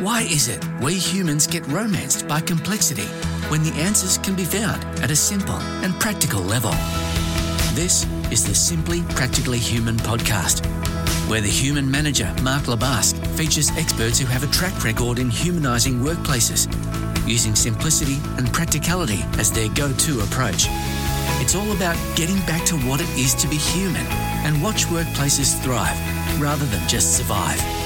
Why is it we humans get romanced by complexity when the answers can be found at a simple and practical level? This is the Simply Practically Human podcast, where the human manager, Mark LeBusque, features experts who have a track record in humanising workplaces, using simplicity and practicality as their go to approach. It's all about getting back to what it is to be human and watch workplaces thrive rather than just survive.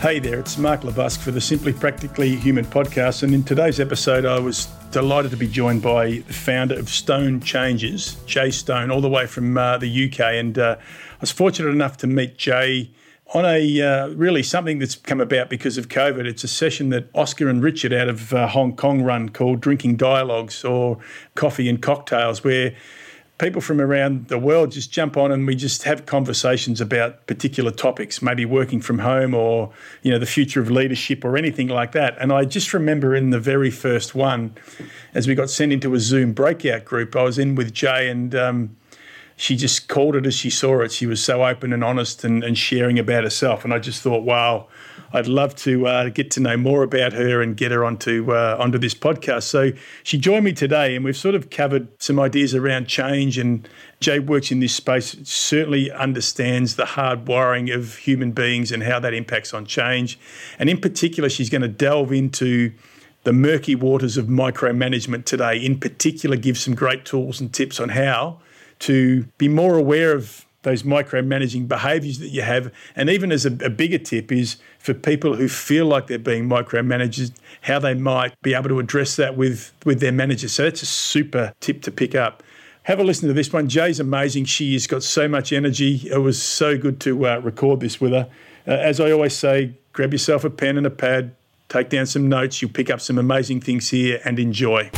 Hey there, it's Mark LeBusque for the Simply Practically Human podcast. And in today's episode, I was delighted to be joined by the founder of Stone Changes, Jay Stone, all the way from uh, the UK. And uh, I was fortunate enough to meet Jay on a uh, really something that's come about because of COVID. It's a session that Oscar and Richard out of uh, Hong Kong run called Drinking Dialogues or Coffee and Cocktails, where people from around the world just jump on and we just have conversations about particular topics, maybe working from home or you know the future of leadership or anything like that. And I just remember in the very first one, as we got sent into a Zoom breakout group, I was in with Jay and. Um, she just called it as she saw it. She was so open and honest and, and sharing about herself. And I just thought, wow, I'd love to uh, get to know more about her and get her onto uh, onto this podcast. So she joined me today, and we've sort of covered some ideas around change. And Jay works in this space, certainly understands the hard wiring of human beings and how that impacts on change. And in particular, she's going to delve into the murky waters of micromanagement today. In particular, give some great tools and tips on how to be more aware of those micromanaging behaviours that you have. And even as a, a, bigger tip is for people who feel like they're being micromanaged, how they might be able to address that with, with their managers. So that's a super tip to pick up. Have a listen to this one. Jay's amazing. She has got so much energy. It was so good to uh, record this with her. Uh, as I always say, grab yourself a pen and a pad, take down some notes. You'll pick up some amazing things here and enjoy.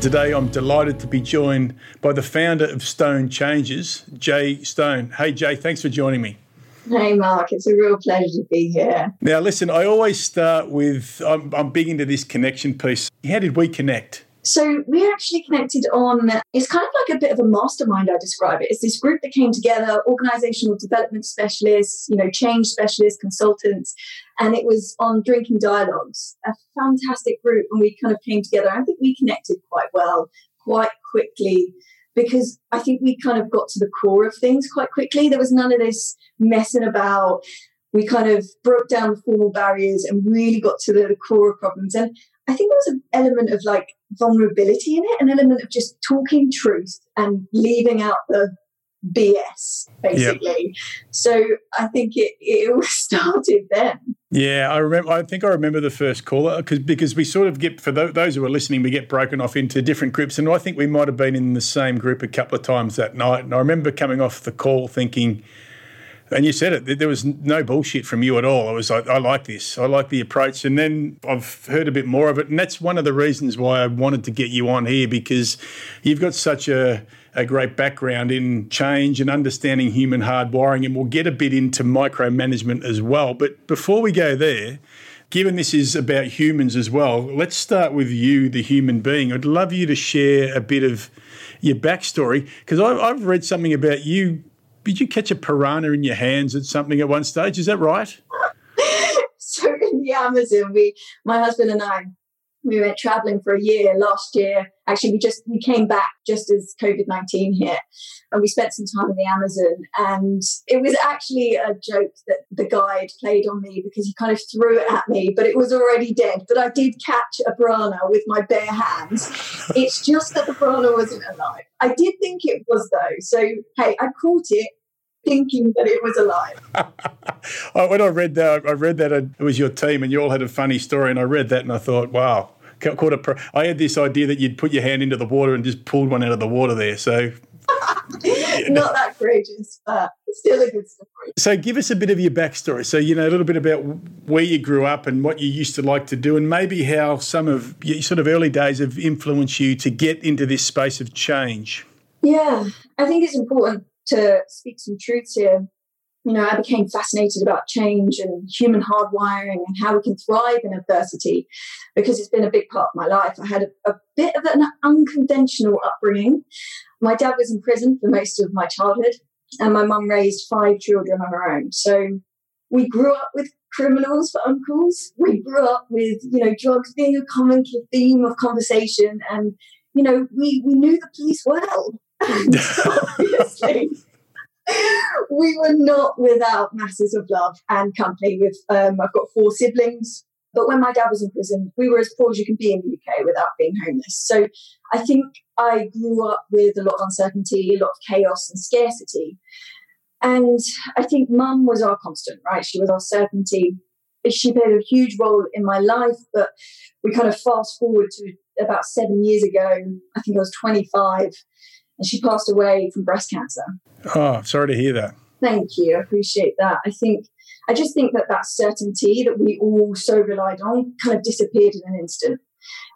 Today, I'm delighted to be joined by the founder of Stone Changes, Jay Stone. Hey, Jay, thanks for joining me. Hey, Mark, it's a real pleasure to be here. Now, listen, I always start with I'm, I'm big into this connection piece. How did we connect? So we actually connected on, it's kind of like a bit of a mastermind, I describe it. It's this group that came together, organizational development specialists, you know, change specialists, consultants, and it was on Drinking Dialogues, a fantastic group. And we kind of came together. I think we connected quite well, quite quickly, because I think we kind of got to the core of things quite quickly. There was none of this messing about we kind of broke down the formal barriers and really got to the core of problems. And I think there was an element of like vulnerability in it, an element of just talking truth and leaving out the BS, basically. Yep. So I think it, it all started then. Yeah, I remember. I think I remember the first call because because we sort of get for those who are listening, we get broken off into different groups, and I think we might have been in the same group a couple of times that night. And I remember coming off the call thinking, and you said it. There was no bullshit from you at all. I was like, I like this. I like the approach. And then I've heard a bit more of it, and that's one of the reasons why I wanted to get you on here because you've got such a a great background in change and understanding human hardwiring, and we'll get a bit into micromanagement as well. But before we go there, given this is about humans as well, let's start with you, the human being. I'd love you to share a bit of your backstory because I've read something about you did you catch a piranha in your hands at something at one stage? Is that right? so in the Amazon, we, my husband and I, we went traveling for a year last year. Actually, we just we came back just as COVID nineteen hit, and we spent some time in the Amazon. And it was actually a joke that the guide played on me because he kind of threw it at me, but it was already dead. But I did catch a piranha with my bare hands. It's just that the piranha wasn't alive. I did think it was though. So hey, I caught it thinking that it was alive. when I read that, I read that it was your team, and you all had a funny story. And I read that, and I thought, wow. Caught a pro- I had this idea that you'd put your hand into the water and just pulled one out of the water there. So not that courageous, but still a good story. So, give us a bit of your backstory. So, you know, a little bit about where you grew up and what you used to like to do, and maybe how some of your sort of early days have influenced you to get into this space of change. Yeah, I think it's important to speak some truths here. you know, I became fascinated about change and human hardwiring and how we can thrive in adversity because it's been a big part of my life. I had a, a bit of an unconventional upbringing. My dad was in prison for most of my childhood, and my mum raised five children on her own. So we grew up with criminals for uncles. We grew up with, you know, drugs being a common theme of conversation. And, you know, we, we knew the police well. obviously, we were not without masses of love and company with, um, I've got four siblings. But when my dad was in prison, we were as poor as you can be in the UK without being homeless. So I think I grew up with a lot of uncertainty, a lot of chaos and scarcity. And I think mum was our constant, right? She was our certainty. She played a huge role in my life, but we kind of fast forward to about seven years ago. I think I was 25, and she passed away from breast cancer. Oh, sorry to hear that. Thank you. I appreciate that. I think, I just think that that certainty that we all so relied on kind of disappeared in an instant.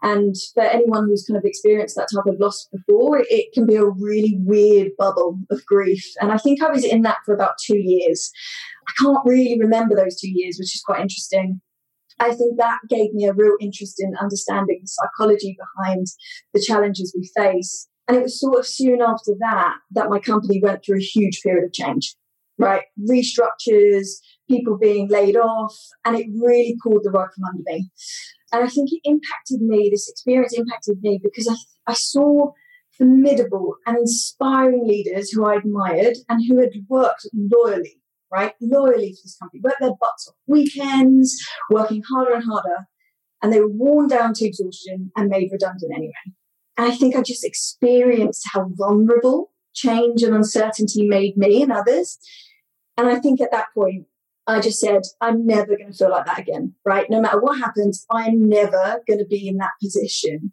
And for anyone who's kind of experienced that type of loss before, it can be a really weird bubble of grief. And I think I was in that for about two years. I can't really remember those two years, which is quite interesting. I think that gave me a real interest in understanding the psychology behind the challenges we face. And it was sort of soon after that that my company went through a huge period of change, right? Restructures, people being laid off, and it really pulled the rug from under me. And I think it impacted me, this experience impacted me because I, I saw formidable and inspiring leaders who I admired and who had worked loyally, right? Loyally for this company, worked their butts off weekends, working harder and harder. And they were worn down to exhaustion and made redundant anyway. And I think I just experienced how vulnerable change and uncertainty made me and others. And I think at that point, I just said, I'm never going to feel like that again, right? No matter what happens, I'm never going to be in that position.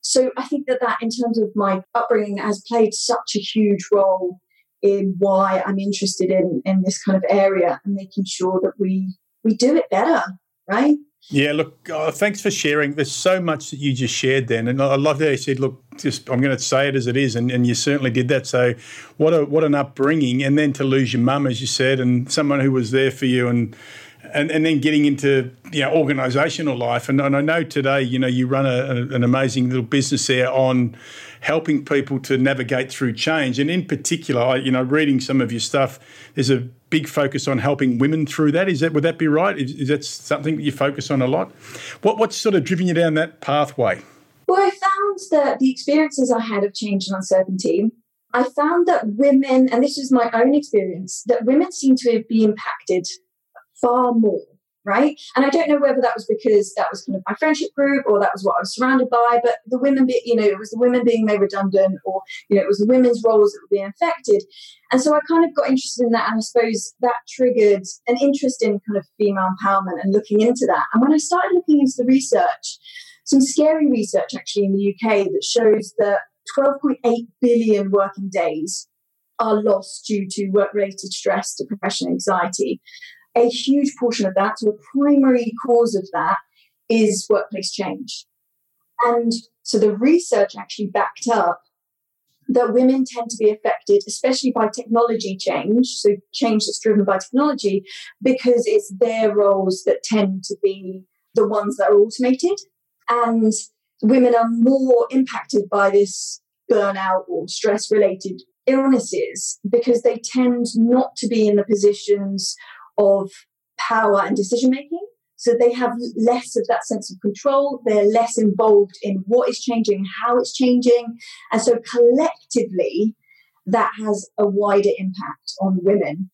So I think that that, in terms of my upbringing, has played such a huge role in why I'm interested in in this kind of area and making sure that we we do it better, right? Yeah, look, oh, thanks for sharing. There's so much that you just shared then. And I love that you said, look, just I'm going to say it as it is. And, and you certainly did that. So what a what an upbringing. And then to lose your mum, as you said, and someone who was there for you and and, and then getting into you know organisational life. And, and I know today, you know, you run a, an amazing little business there on helping people to navigate through change. And in particular, you know, reading some of your stuff, there's a big focus on helping women through that. Is that would that be right? Is, is that something that you focus on a lot? What what's sort of driven you down that pathway? Well, I found that the experiences I had of change and uncertainty, I found that women, and this is my own experience, that women seem to be impacted far more right? And I don't know whether that was because that was kind of my friendship group or that was what I was surrounded by, but the women, be, you know, it was the women being made redundant or, you know, it was the women's roles that were being affected. And so I kind of got interested in that. And I suppose that triggered an interest in kind of female empowerment and looking into that. And when I started looking into the research, some scary research actually in the UK that shows that 12.8 billion working days are lost due to work related stress, depression, anxiety a huge portion of that, so a primary cause of that is workplace change. And so the research actually backed up that women tend to be affected, especially by technology change, so change that's driven by technology, because it's their roles that tend to be the ones that are automated. And women are more impacted by this burnout or stress related illnesses because they tend not to be in the positions of power and decision making. So they have less of that sense of control. They're less involved in what is changing, how it's changing. And so collectively, that has a wider impact on women.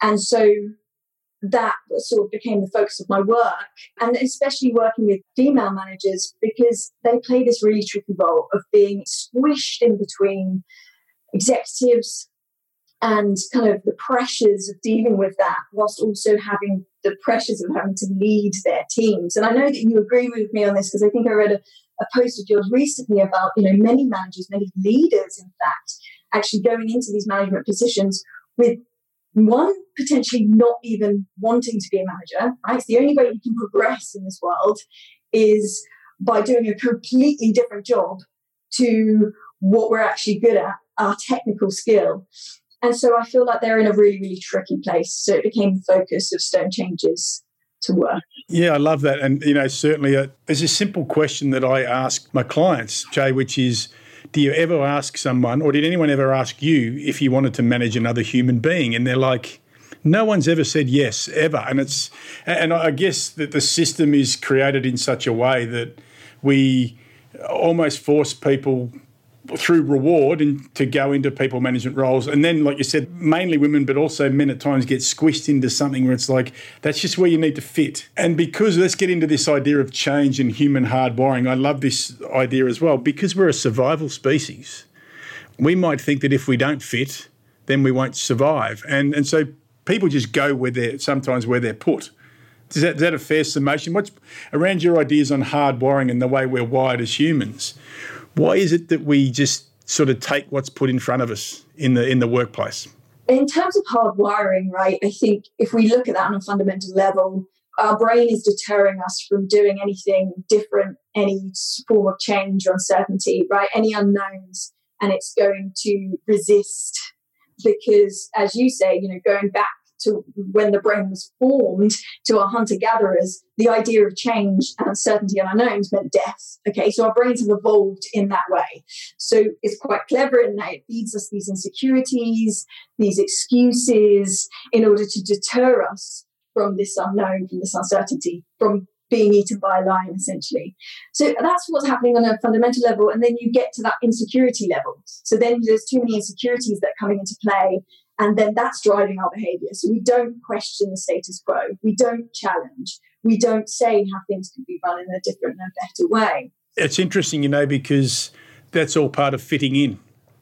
And so that sort of became the focus of my work, and especially working with female managers because they play this really tricky role of being squished in between executives, and kind of the pressures of dealing with that whilst also having the pressures of having to lead their teams. And I know that you agree with me on this because I think I read a, a post of yours recently about, you know, many managers, many leaders, in fact, actually going into these management positions with one potentially not even wanting to be a manager, right? It's the only way you can progress in this world is by doing a completely different job to what we're actually good at, our technical skill. And so I feel like they're in a really, really tricky place. So it became the focus of Stone Changes to work. Yeah, I love that. And, you know, certainly a, there's a simple question that I ask my clients, Jay, which is do you ever ask someone, or did anyone ever ask you if you wanted to manage another human being? And they're like, no one's ever said yes, ever. And it's, and I guess that the system is created in such a way that we almost force people through reward and to go into people management roles. And then, like you said, mainly women, but also men at times get squished into something where it's like, that's just where you need to fit. And because let's get into this idea of change and human hardwiring, I love this idea as well. Because we're a survival species, we might think that if we don't fit, then we won't survive. And and so people just go where they're sometimes where they're put. Is that, is that a fair summation? What's around your ideas on hardwiring and the way we're wired as humans? Why is it that we just sort of take what's put in front of us in the in the workplace? In terms of hard wiring, right, I think if we look at that on a fundamental level, our brain is deterring us from doing anything different, any form of change or uncertainty, right? Any unknowns, and it's going to resist because, as you say, you know, going back to when the brain was formed to our hunter gatherers, the idea of change and uncertainty and unknowns meant death. Okay, so our brains have evolved in that way. So it's quite clever in that it feeds us these insecurities, these excuses in order to deter us from this unknown, from this uncertainty, from being eaten by a lion, essentially. So that's what's happening on a fundamental level. And then you get to that insecurity level. So then there's too many insecurities that are coming into play. And then that's driving our behavior. So we don't question the status quo. We don't challenge. We don't say how things could be run in a different and better way. It's interesting, you know, because that's all part of fitting in.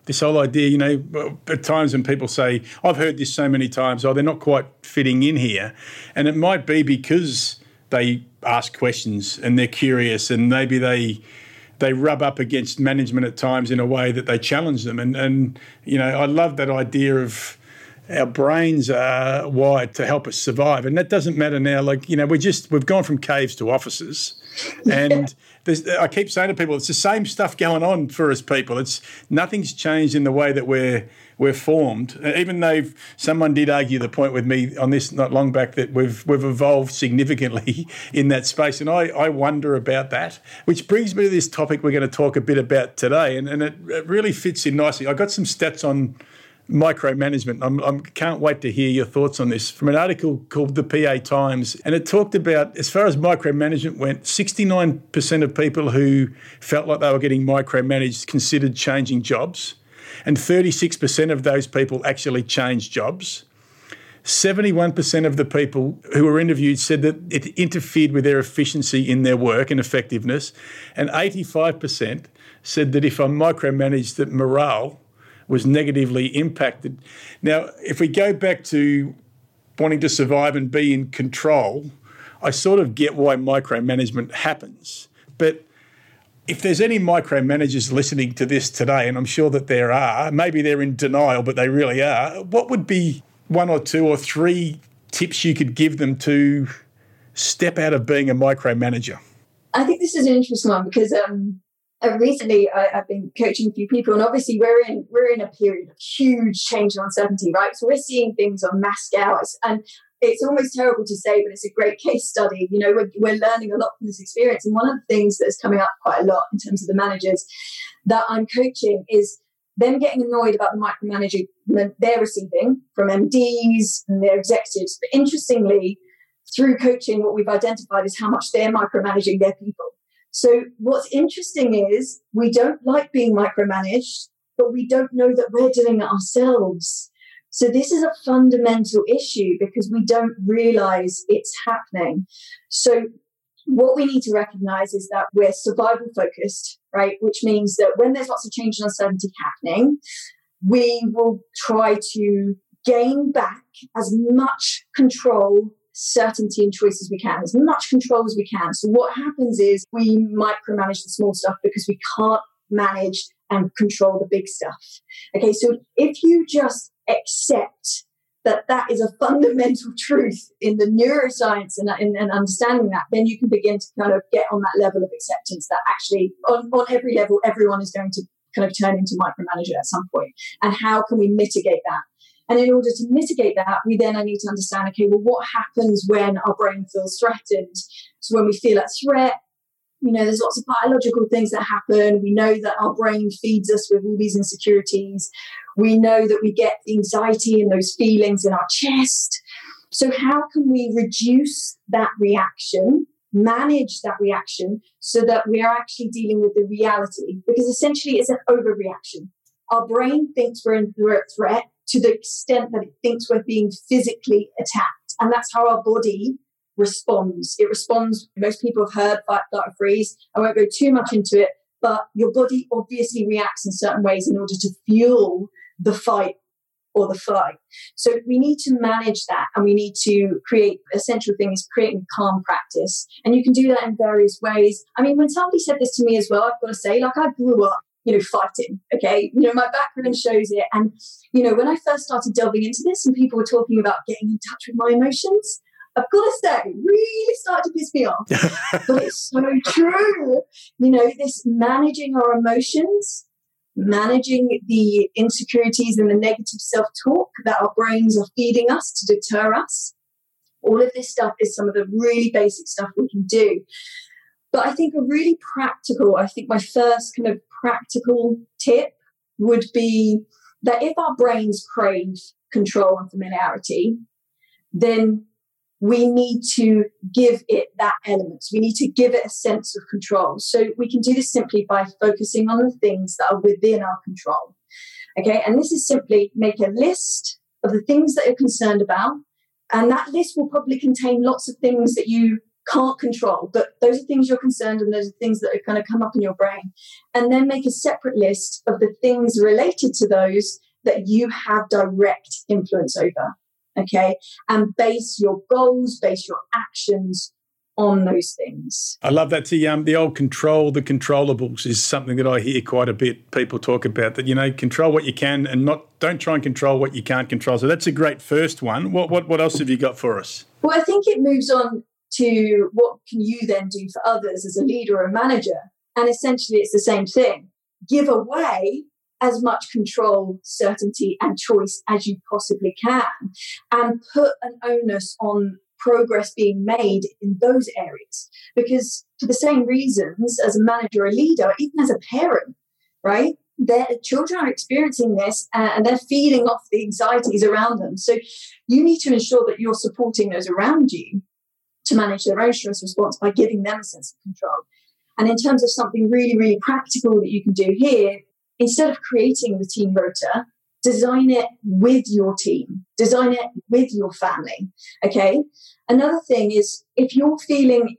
This whole idea, you know, at times when people say, I've heard this so many times, oh, they're not quite fitting in here. And it might be because they ask questions and they're curious and maybe they they rub up against management at times in a way that they challenge them. And and you know, I love that idea of our brains are wired to help us survive, and that doesn't matter now. Like you know, we just we've gone from caves to offices, and I keep saying to people, it's the same stuff going on for us people. It's nothing's changed in the way that we're we're formed. Uh, even though someone did argue the point with me on this not long back that we've we've evolved significantly in that space, and I, I wonder about that. Which brings me to this topic we're going to talk a bit about today, and, and it, it really fits in nicely. I got some stats on micromanagement. I can't wait to hear your thoughts on this from an article called the PA Times. And it talked about, as far as micromanagement went, 69% of people who felt like they were getting micromanaged considered changing jobs and 36% of those people actually changed jobs. 71% of the people who were interviewed said that it interfered with their efficiency in their work and effectiveness, and 85% said that if I'm micromanaged, that morale was negatively impacted. Now, if we go back to wanting to survive and be in control, I sort of get why micromanagement happens. But if there's any micromanagers listening to this today, and I'm sure that there are, maybe they're in denial, but they really are, what would be one or two or three tips you could give them to step out of being a micromanager? I think this is an interesting one because um, recently I, have been coaching a few people, and obviously we're in we're in a period of huge change and uncertainty, right? So we're seeing things on mass scales, and it's almost terrible to say, but it's a great case study. You know, we're, we're learning a lot from this experience. And one of the things that's coming up quite a lot in terms of the managers that I'm coaching is them getting annoyed about the micromanagement they're receiving from MDs and their executives. But interestingly, through coaching, what we've identified is how much they're micromanaging their people. So what's interesting is we don't like being micromanaged, but we don't know that we're doing it ourselves. So this is a fundamental issue because we don't realize it's happening. So what we need to recognize is that we're survival focused, right? Which means that when there's lots of change and uncertainty happening, we will try to gain back as much control, certainty, and choice as we can, as much control as we can. So what happens is we micromanage the small stuff because we can't manage and control the big stuff. Okay, so if you just accept that that is a fundamental truth in the neuroscience and, and, and, understanding that, then you can begin to kind of get on that level of acceptance that actually on, on every level, everyone is going to kind of turn into micromanager at some point. And how can we mitigate that? And in order to mitigate that, we then I need to understand okay, well, what happens when our brain feels threatened? So when we feel a threat, you know, there's lots of biological things that happen. We know that our brain feeds us with all these insecurities. We know that we get anxiety and those feelings in our chest. So, how can we reduce that reaction, manage that reaction so that we are actually dealing with the reality? Because essentially, it's an overreaction. Our brain thinks we're in threat to the extent that it thinks we're being physically attacked. And that's how our body responds. It responds, most people have heard fight, flight, or freeze. I won't go too much into it, but your body obviously reacts in certain ways in order to fuel the fight or the flight. So we need to manage that and we need to create essential thing is creating calm practice. And you can do that in various ways. I mean, when somebody said this to me as well, I've got to say, like I grew up you know, fighting. Okay. You know, my background shows it. And, you know, when I first started delving into this and people were talking about getting in touch with my emotions, I've got to say, really started to piss me off. but it's so true. You know, this managing our emotions, managing the insecurities and the negative self talk that our brains are feeding us to deter us. All of this stuff is some of the really basic stuff we can do. But I think a really practical, I think my first kind of practical tip would be that if our brains crave control and familiarity, then we need to give it that element. We need to give it a sense of control. So we can do this simply by focusing on the things that are within our control. Okay, and this is simply make a list of the things that you're concerned about. And that list will probably contain lots of things that you can't control, but those are things you're concerned and those are things that are going to come up in your brain. And then make a separate list of the things related to those that you have direct influence over okay and base your goals base your actions on those things. I love that. The um, the old control the controllables is something that I hear quite a bit. People talk about that. You know, control what you can and not don't try and control what you can't control. So that's a great first one. What what what else have you got for us? Well, I think it moves on to what can you then do for others as a mm. leader or a manager, and essentially it's the same thing. Give away as much control, certainty, and choice as you possibly can, and put an onus on progress being made in those areas. Because for the same reasons, as a manager, a leader, even as a parent, right? Their children are experiencing this uh, and they're feeding off the anxieties around them. So you need to ensure that you're supporting those around you to manage their own stress response by giving them a sense of control. And in terms of something really, really practical that you can do here, instead of creating the team rota, design it with your team, design it with your family. Okay. Another thing is if you're feeling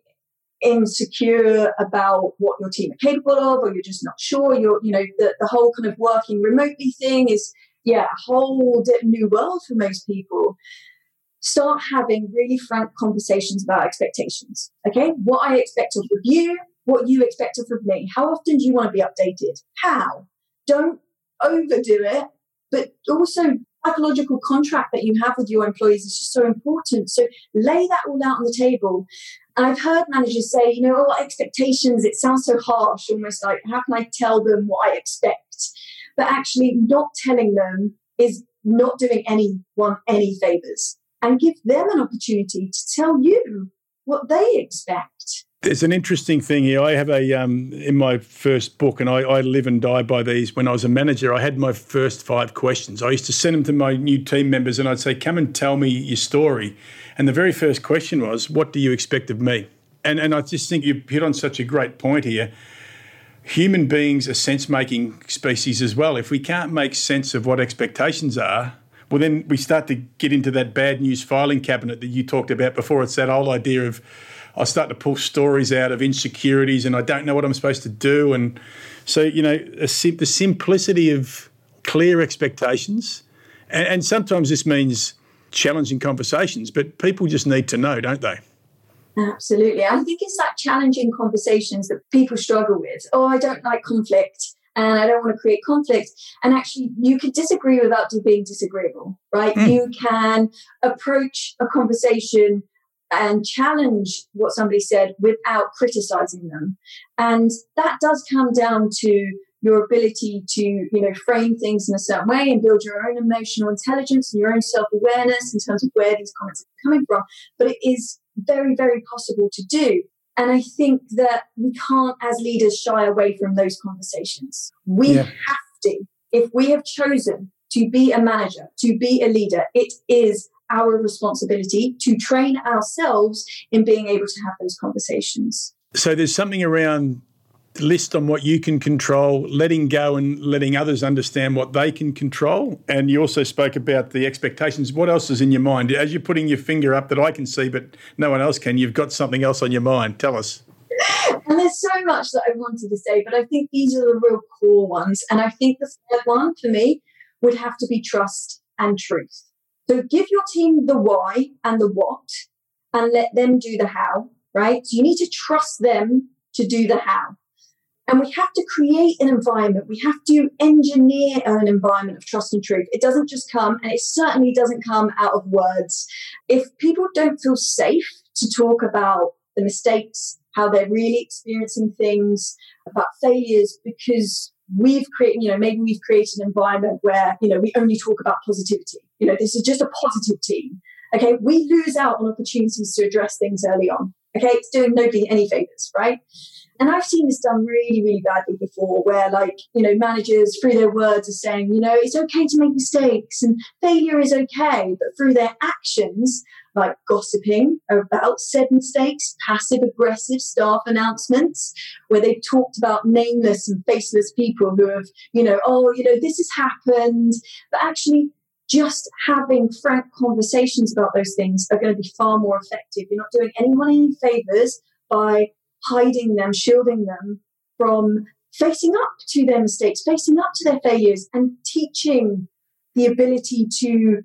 insecure about what your team are capable of, or you're just not sure, you're, you know, the, the whole kind of working remotely thing is, yeah, a whole new world for most people. Start having really frank conversations about expectations. Okay. What I expect of you, what you expect of me. How often do you want to be updated? How? don't overdo it, but also psychological contract that you have with your employees is just so important. So lay that all out on the table. And I've heard managers say, you know, oh, expectations, it sounds so harsh, almost like, how can I tell them what I expect? But actually, not telling them is not doing anyone any favors and give them an opportunity to tell you what they expect. There's an interesting thing here. I have a um, in my first book, and I, I, live and die by these. When I was a manager, I had my first five questions. I used to send them to my new team members, and I'd say, "Come and tell me your story." And the very first question was, "What do you expect of me?" And and I just think you hit on such a great point here. Human beings are sense-making species as well. If we can't make sense of what expectations are, well, then we start to get into that bad news filing cabinet that you talked about before. It's that old idea of I start to pull stories out of insecurities and I don't know what I'm supposed to do. And so, you know, sim- the simplicity of clear expectations. And, and sometimes this means challenging conversations, but people just need to know, don't they? Absolutely. I think it's that challenging conversations that people struggle with. Oh, I don't like conflict and I don't want to create conflict. And actually, you can disagree without being disagreeable, right? Mm. You can approach a conversation and challenge what somebody said without criticizing them. And that does come down to your ability to, you know, frame things in a certain way and build your own emotional intelligence and your own self-awareness in terms of where these comments are coming from. But it is very, very possible to do. And I think that we can't, as leaders, shy away from those conversations. We yeah. have to. If we have chosen to be a manager, to be a leader, it is our responsibility to train ourselves in being able to have those conversations. So there's something around list on what you can control, letting go and letting others understand what they can control. And you also spoke about the expectations. What else is in your mind? As you're putting your finger up that I can see, but no one else can, you've got something else on your mind. Tell us. And there's so much that I wanted to say, but I think these are the real core ones. And I think the third one for me would have to be trust and truth. So give your team the why and the what and let them do the how, right? So you need to trust them to do the how. And we have to create an environment. We have to engineer an environment of trust and truth. It doesn't just come, and it certainly doesn't come out of words. If people don't feel safe to talk about the mistakes, how they're really experiencing things, about failures, because we've created, you know, maybe we've created an environment where, you know, we only talk about positivity. You know, this is just a positive team. Okay, we lose out on opportunities to address things early on. Okay, it's doing nobody any favors, right? And I've seen this done really, really badly before, where like, you know, managers through their words are saying, you know, it's okay to make mistakes and failure is okay. But through their actions, like gossiping about said mistakes, passive aggressive staff announcements, where they've talked about nameless and faceless people who have, you know, oh, you know, this has happened. But actually, just having frank conversations about those things are going to be far more effective. You're not doing anyone any favors by hiding them, shielding them from facing up to their mistakes, facing up to their failures, and teaching the ability to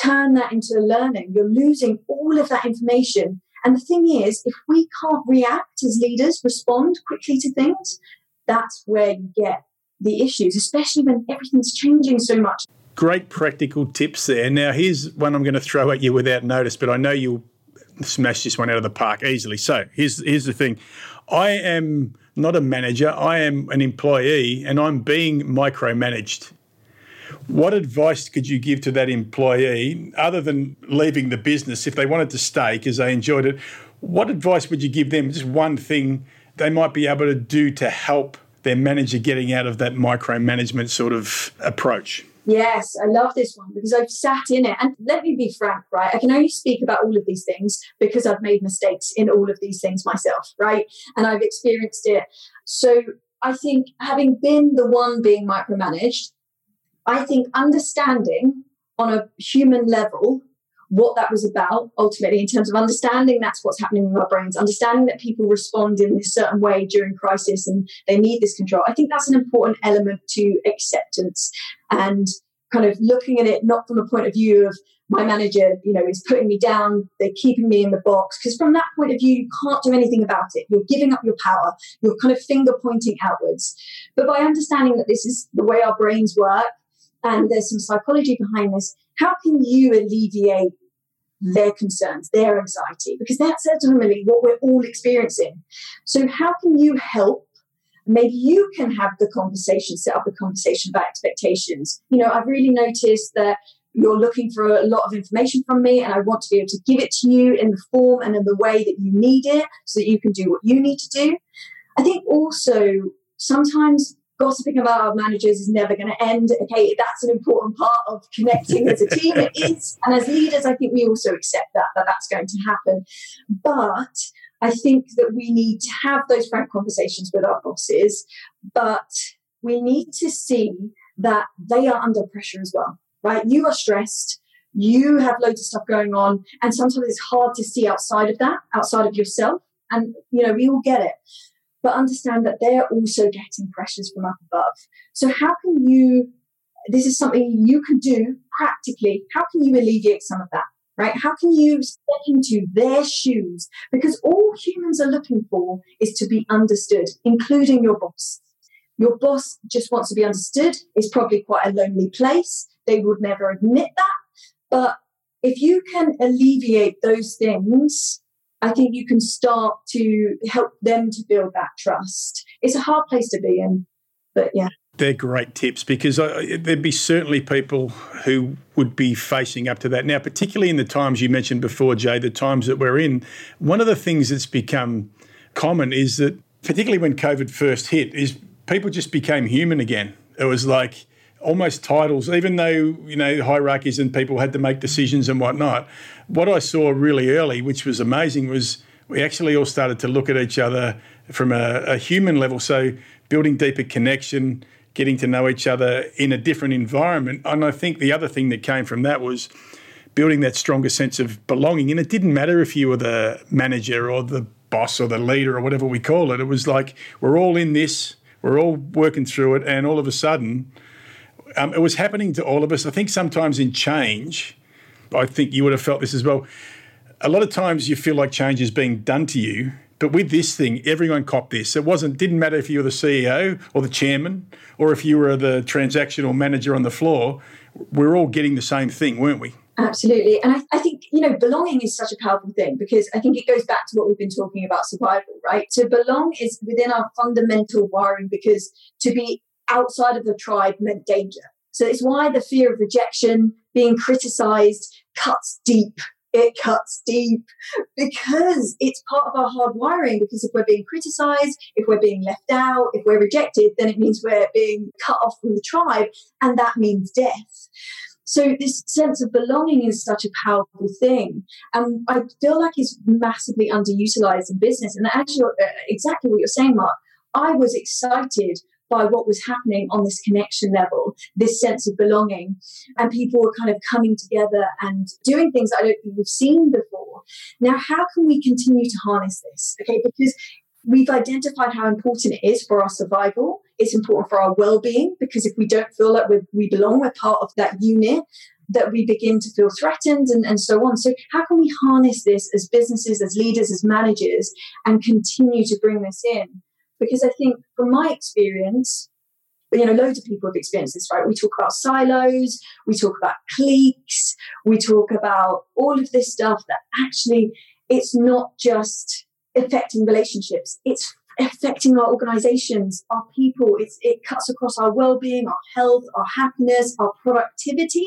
turn that into learning. You're losing all of that information. And the thing is, if we can't react as leaders, respond quickly to things, that's where you get the issues, especially when everything's changing so much. Great practical tips there. Now, here's one I'm going to throw at you without notice, but I know you'll smash this one out of the park easily. So here's here's the thing. I am not a manager, I am an employee and I'm being micromanaged. What advice could you give to that employee other than leaving the business if they wanted to stay because they enjoyed it? What advice would you give them? Just one thing they might be able to do to help their manager getting out of that micromanagement sort of approach? Yes, I love this one because I've sat in it. And let me be frank, right? I can only speak about all of these things because I've made mistakes in all of these things myself, right? And I've experienced it. So I think having been the one being micromanaged, I think understanding on a human level what that was about ultimately in terms of understanding that's what's happening with our brains, understanding that people respond in this certain way during crisis and they need this control. I think that's an important element to acceptance and kind of looking at it not from a point of view of my manager, you know, is putting me down, they're keeping me in the box. Because from that point of view, you can't do anything about it. You're giving up your power. You're kind of finger pointing outwards. But by understanding that this is the way our brains work and there's some psychology behind this, how can you alleviate hmm. their concerns, their anxiety, because that's ultimately what we're all experiencing. So, how can you help? Maybe you can have the conversation, set up a conversation about expectations. You know, I've really noticed that you're looking for a lot of information from me, and I want to be able to give it to you in the form and in the way that you need it so that you can do what you need to do. I think also sometimes gossiping about our managers is never going to end. Okay, that's an important part of connecting as a team. It is, and as leaders, I think we also accept that that that's going to happen. But I think that we need to have those frank conversations with our bosses, but we need to see that they are under pressure as well. Right? You are stressed. You have loads of stuff going on, and sometimes it's hard to see outside of that, outside of yourself. And you know, we all get it but understand that they're also getting pressures from up above. So, how can you? This is something you can do practically. How can you alleviate some of that? Right? How can you step into their shoes? Because all humans are looking for is to be understood, including your boss. Your boss just wants to be understood. It's probably quite a lonely place. They would never admit that. But if you can alleviate those things, I think you can start to help them to build that trust. It's a hard place to be in. But yeah. They're great tips because uh, there'd be certainly people who would be facing up to that. Now, particularly in the times you mentioned before, Jay, the times that we're in, one of the things that's become common is that, particularly when COVID first hit, is people just became human again. It was like almost titles, even though, you know, hierarchies and people had to make decisions and whatnot. What I saw really early, which was amazing, was we actually all started to look at each other from a, a human level. So building deeper connection, getting to know each other in a different environment. And I think the other thing that came from that was building that stronger sense of belonging. And it didn't matter if you were the manager or the boss or the leader or whatever we call it. It was like we're all in this, we're all working through it, and all of a sudden, um, it was happening to all of us. I think sometimes in change, I think you would have felt this as well. A lot of times you feel like change is being done to you but with this thing, everyone copped this. It wasn't didn't matter if you were the CEO or the chairman or if you were the transactional manager on the floor. We're all getting the same thing, weren't we? Absolutely. And I, I, think, you know, belonging is such a powerful thing because I think it goes back to what we've been talking about survival, right? To belong is within our fundamental wiring because to be outside of the tribe meant danger. So it's why the fear of rejection, being criticized, cuts deep it cuts deep because it's part of our hard wiring. Because if we're being criticized, if we're being left out, if we're rejected, then it means we're being cut off from the tribe, and that means death. So this sense of belonging is such a powerful thing, and I feel like it's massively underutilized in business. And actually, uh, exactly what you're saying, Mark. I was excited by what was happening on this connection level, this sense of belonging. And people were kind of coming together and doing things I don't think we've seen before. Now, how can we continue to harness this? Okay, because we've identified how important it is for our survival. It's important for our well being because if we don't feel like we belong, we're part of that unit, that we begin to feel threatened and, and so on. So, how can we harness this as businesses, as leaders, as managers, and continue to bring this in? Because I think from my experience, you know, loads of people have experienced this, right? We talk about silos, we talk about cliques, we talk about all of this stuff that actually it's not just affecting relationships, it's affecting our organizations, our people. It's, it cuts across our well-being, our health, our happiness, our productivity.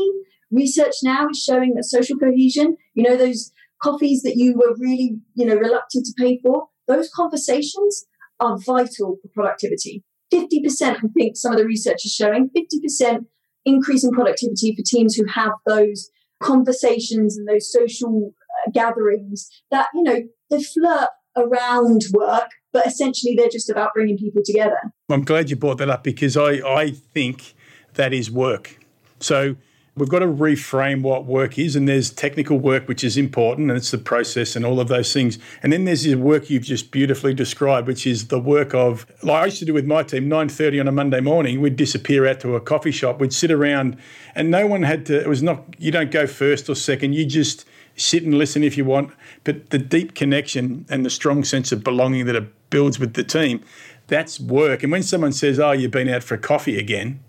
Research now is showing that social cohesion, you know, those coffees that you were really, you know, reluctant to pay for, those conversations are vital for productivity. 50%, I think some of the research is showing, 50% increase in productivity for teams who have those conversations and those social uh, gatherings that, you know, they flirt around work, but essentially they're just about bringing people together. I'm glad you brought that up because I, I think that is work. So We've got to reframe what work is, and there's technical work which is important, and it's the process and all of those things. And then there's the work you've just beautifully described, which is the work of like I used to do with my team. Nine thirty on a Monday morning, we'd disappear out to a coffee shop. We'd sit around, and no one had to. It was not you don't go first or second. You just sit and listen if you want. But the deep connection and the strong sense of belonging that it builds with the team, that's work. And when someone says, "Oh, you've been out for a coffee again,"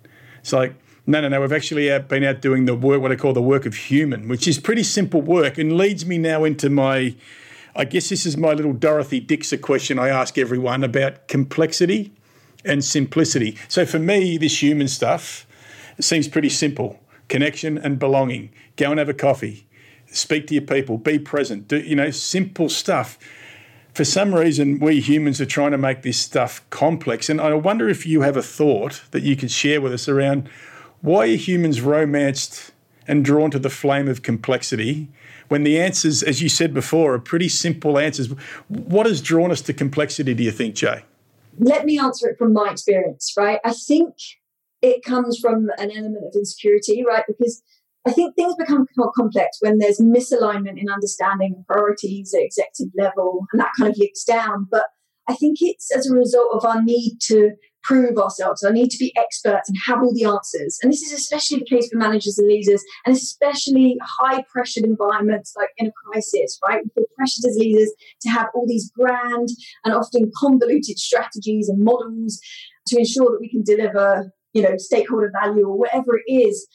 it's like no, no, no. We've actually uh, been out doing the work, what I call the work of human, which is pretty simple work and leads me now into my, I guess this is my little Dorothy Dixer question I ask everyone about complexity and simplicity. So for me, this human stuff seems pretty simple connection and belonging. Go and have a coffee, speak to your people, be present, do, you know, simple stuff. For some reason, we humans are trying to make this stuff complex. And I wonder if you have a thought that you could share with us around why are humans romanced and drawn to the flame of complexity when the answers, as you said before, are pretty simple answers? What has drawn us to complexity, do you think, Jay? Let me answer it from my experience, right? I think it comes from an element of insecurity, right? Because I think things become more complex when there's misalignment in understanding priorities at executive level and that kind of leaks down. But I think it's as a result of our need to prove ourselves. I need to be experts and have all the answers. And this is especially the case for managers and leaders, and especially high pressured environments like in a crisis, right? We feel pressured as leaders to have all these grand and often convoluted strategies and models to ensure that we can deliver, you know, stakeholder value or whatever it is.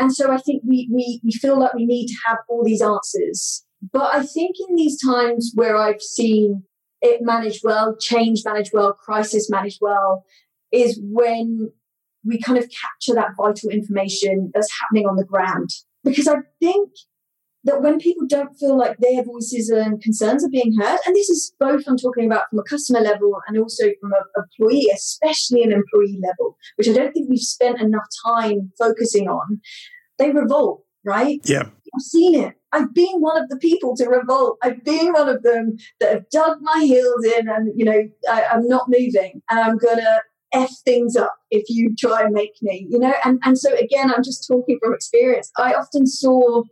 And so I think we, we, we feel like we need to have all these answers. But I think in these times where I've seen it managed well, change managed well, crisis managed well, is when we kind of capture that vital information that's happening on the ground. Because I think that when people don't feel like their voices and concerns are being heard, and this is both I'm talking about from a customer level and also from an employee, especially an employee level, which I don't think we've spent enough time focusing on, they revolt, right? Yeah. I've seen it. I've been one of the people to revolt. I've been one of them that have dug my heels in and, you know, I, I'm not moving and I'm going to F things up if you try and make me, you know? And, and so again, I'm just talking from experience. I often saw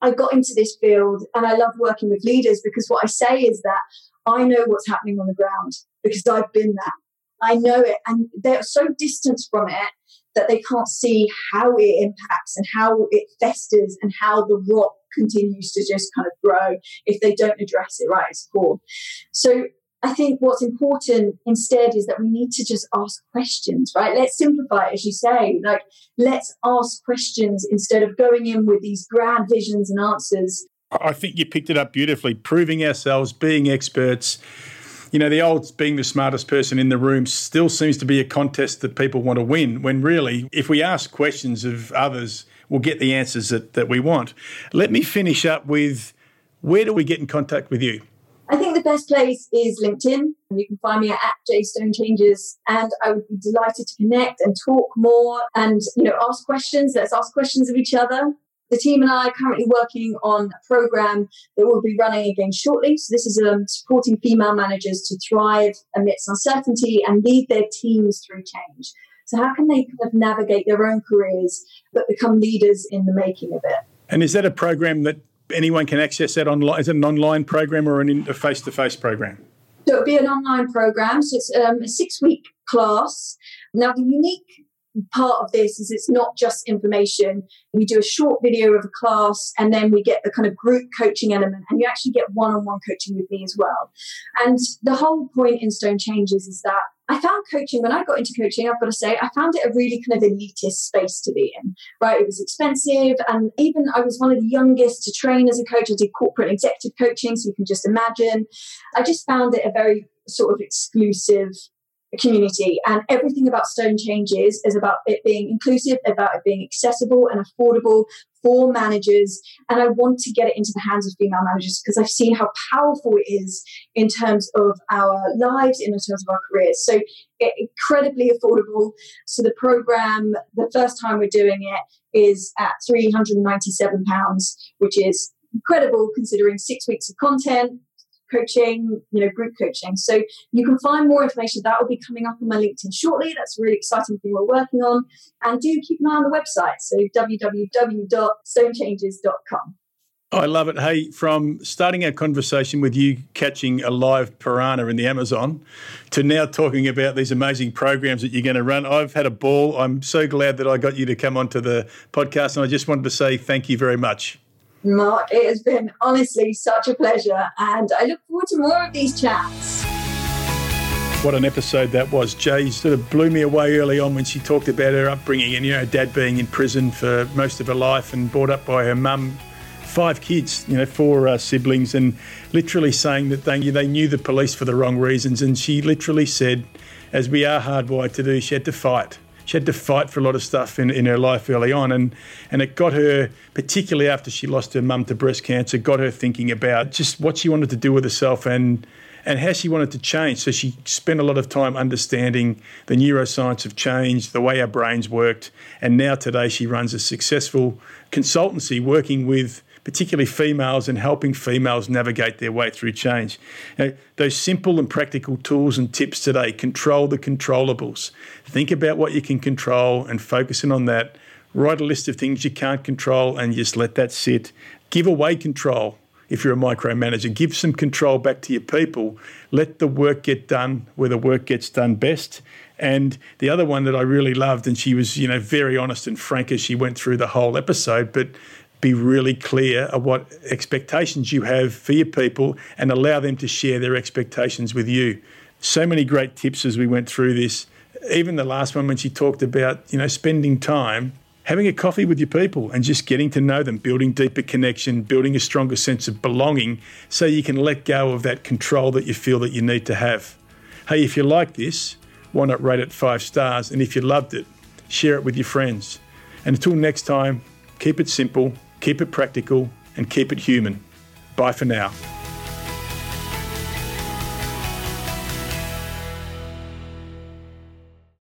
I got into this field and I love working with leaders because what I say is that I know what's happening on the ground because I've been there. I know it. And they're so distant from it that they can't see how it impacts and how it festers and how the rot continues to just kind of grow if they don't address it right at its core. So I think what's important instead is that we need to just ask questions, right? Let's simplify it, as you say. Like, let's ask questions instead of going in with these grand visions and answers. I think you picked it up beautifully. Proving ourselves, being experts. You know, the old being the smartest person in the room still seems to be a contest that people want to win, when really, if we ask questions of others, we'll get the answers that, that we want. Let me finish up with where do we get in contact with you? I think the best place is LinkedIn. You can find me at JStone Changes, and I would be delighted to connect and talk more and you know ask questions. Let's ask questions of each other. The team and I are currently working on a program that will be running again shortly. So this is um, supporting female managers to thrive amidst uncertainty and lead their teams through change. So how can they kind of navigate their own careers but become leaders in the making of it? And is that a program that anyone can access that online? Is it an online program or an a face to face program? So it'll be an online program. So it's um, a six week class. Now, the unique part of this is it's not just information. We do a short video of a class and then we get the kind of group coaching element and you actually get one on one coaching with me as well. And the whole point in Stone Changes is that I found coaching when I got into coaching, I've got to say, I found it a really kind of elitist space to be in, right? It was expensive. And even I was one of the youngest to train as a coach. I did corporate executive coaching, so you can just imagine. I just found it a very sort of exclusive community. And everything about stone changes is about it being inclusive about it being accessible and affordable for managers. And i want to get it into the hands of female managers because i've seen how powerful it is in terms of our lives in terms of our careers. So incredibly affordable. So the program the first time we're doing it is at 397 pounds which is incredible considering six weeks of content coaching, you know, group coaching. So you can find more information. That will be coming up on my LinkedIn shortly. That's a really exciting thing we're working on. And do keep an eye on the website. So www.stonechanges.com. I love it. Hey, from starting our conversation with you catching a live piranha in the Amazon to now talking about these amazing programs that you're going to run, I've had a ball. I'm so glad that I got you to come onto the podcast. And I just wanted to say thank you very much. Mark, it has been honestly such a pleasure, and I look forward to more of these chats. What an episode that was. Jay sort of blew me away early on when she talked about her upbringing and, you know, dad being in prison for most of her life and brought up by her mum. Five kids, you know, four uh, siblings, and literally saying that they, they knew the police for the wrong reasons. And she literally said, as we are hardwired to do, she had to fight she had to fight for a lot of stuff in, in her life early on. And, and it got her, particularly after she lost her mum to breast cancer, got her thinking about just what she wanted to do with herself and, and how she wanted to change. So she spent a lot of time understanding the neuroscience of change, the way our brains worked. And now today she runs a successful consultancy working with particularly females, and helping females navigate their way through change. Those simple and practical tools and tips today control the controllables. Think about what you can control and focusing on that. Write a list of things you can't control and just let that sit. Give away control if you're a micromanager. Give some control back to your people. Let the work get done where the work gets done best. And the other one that I really loved, and she was, you know, very honest and frank as she went through the whole episode, but be really clear of what expectations you have for your people and allow them to share their expectations with you. So many great tips as we went through this. Even the last one when she talked about, you know, spending time having a coffee with your people and just getting to know them, building deeper connection, building a stronger sense of belonging so you can let go of that control that you feel that you need to have. Hey, if you like this, why not rate it five stars? And if you loved it, share it with your friends. And until next time, keep it simple, keep it practical, and keep it human. Bye for now.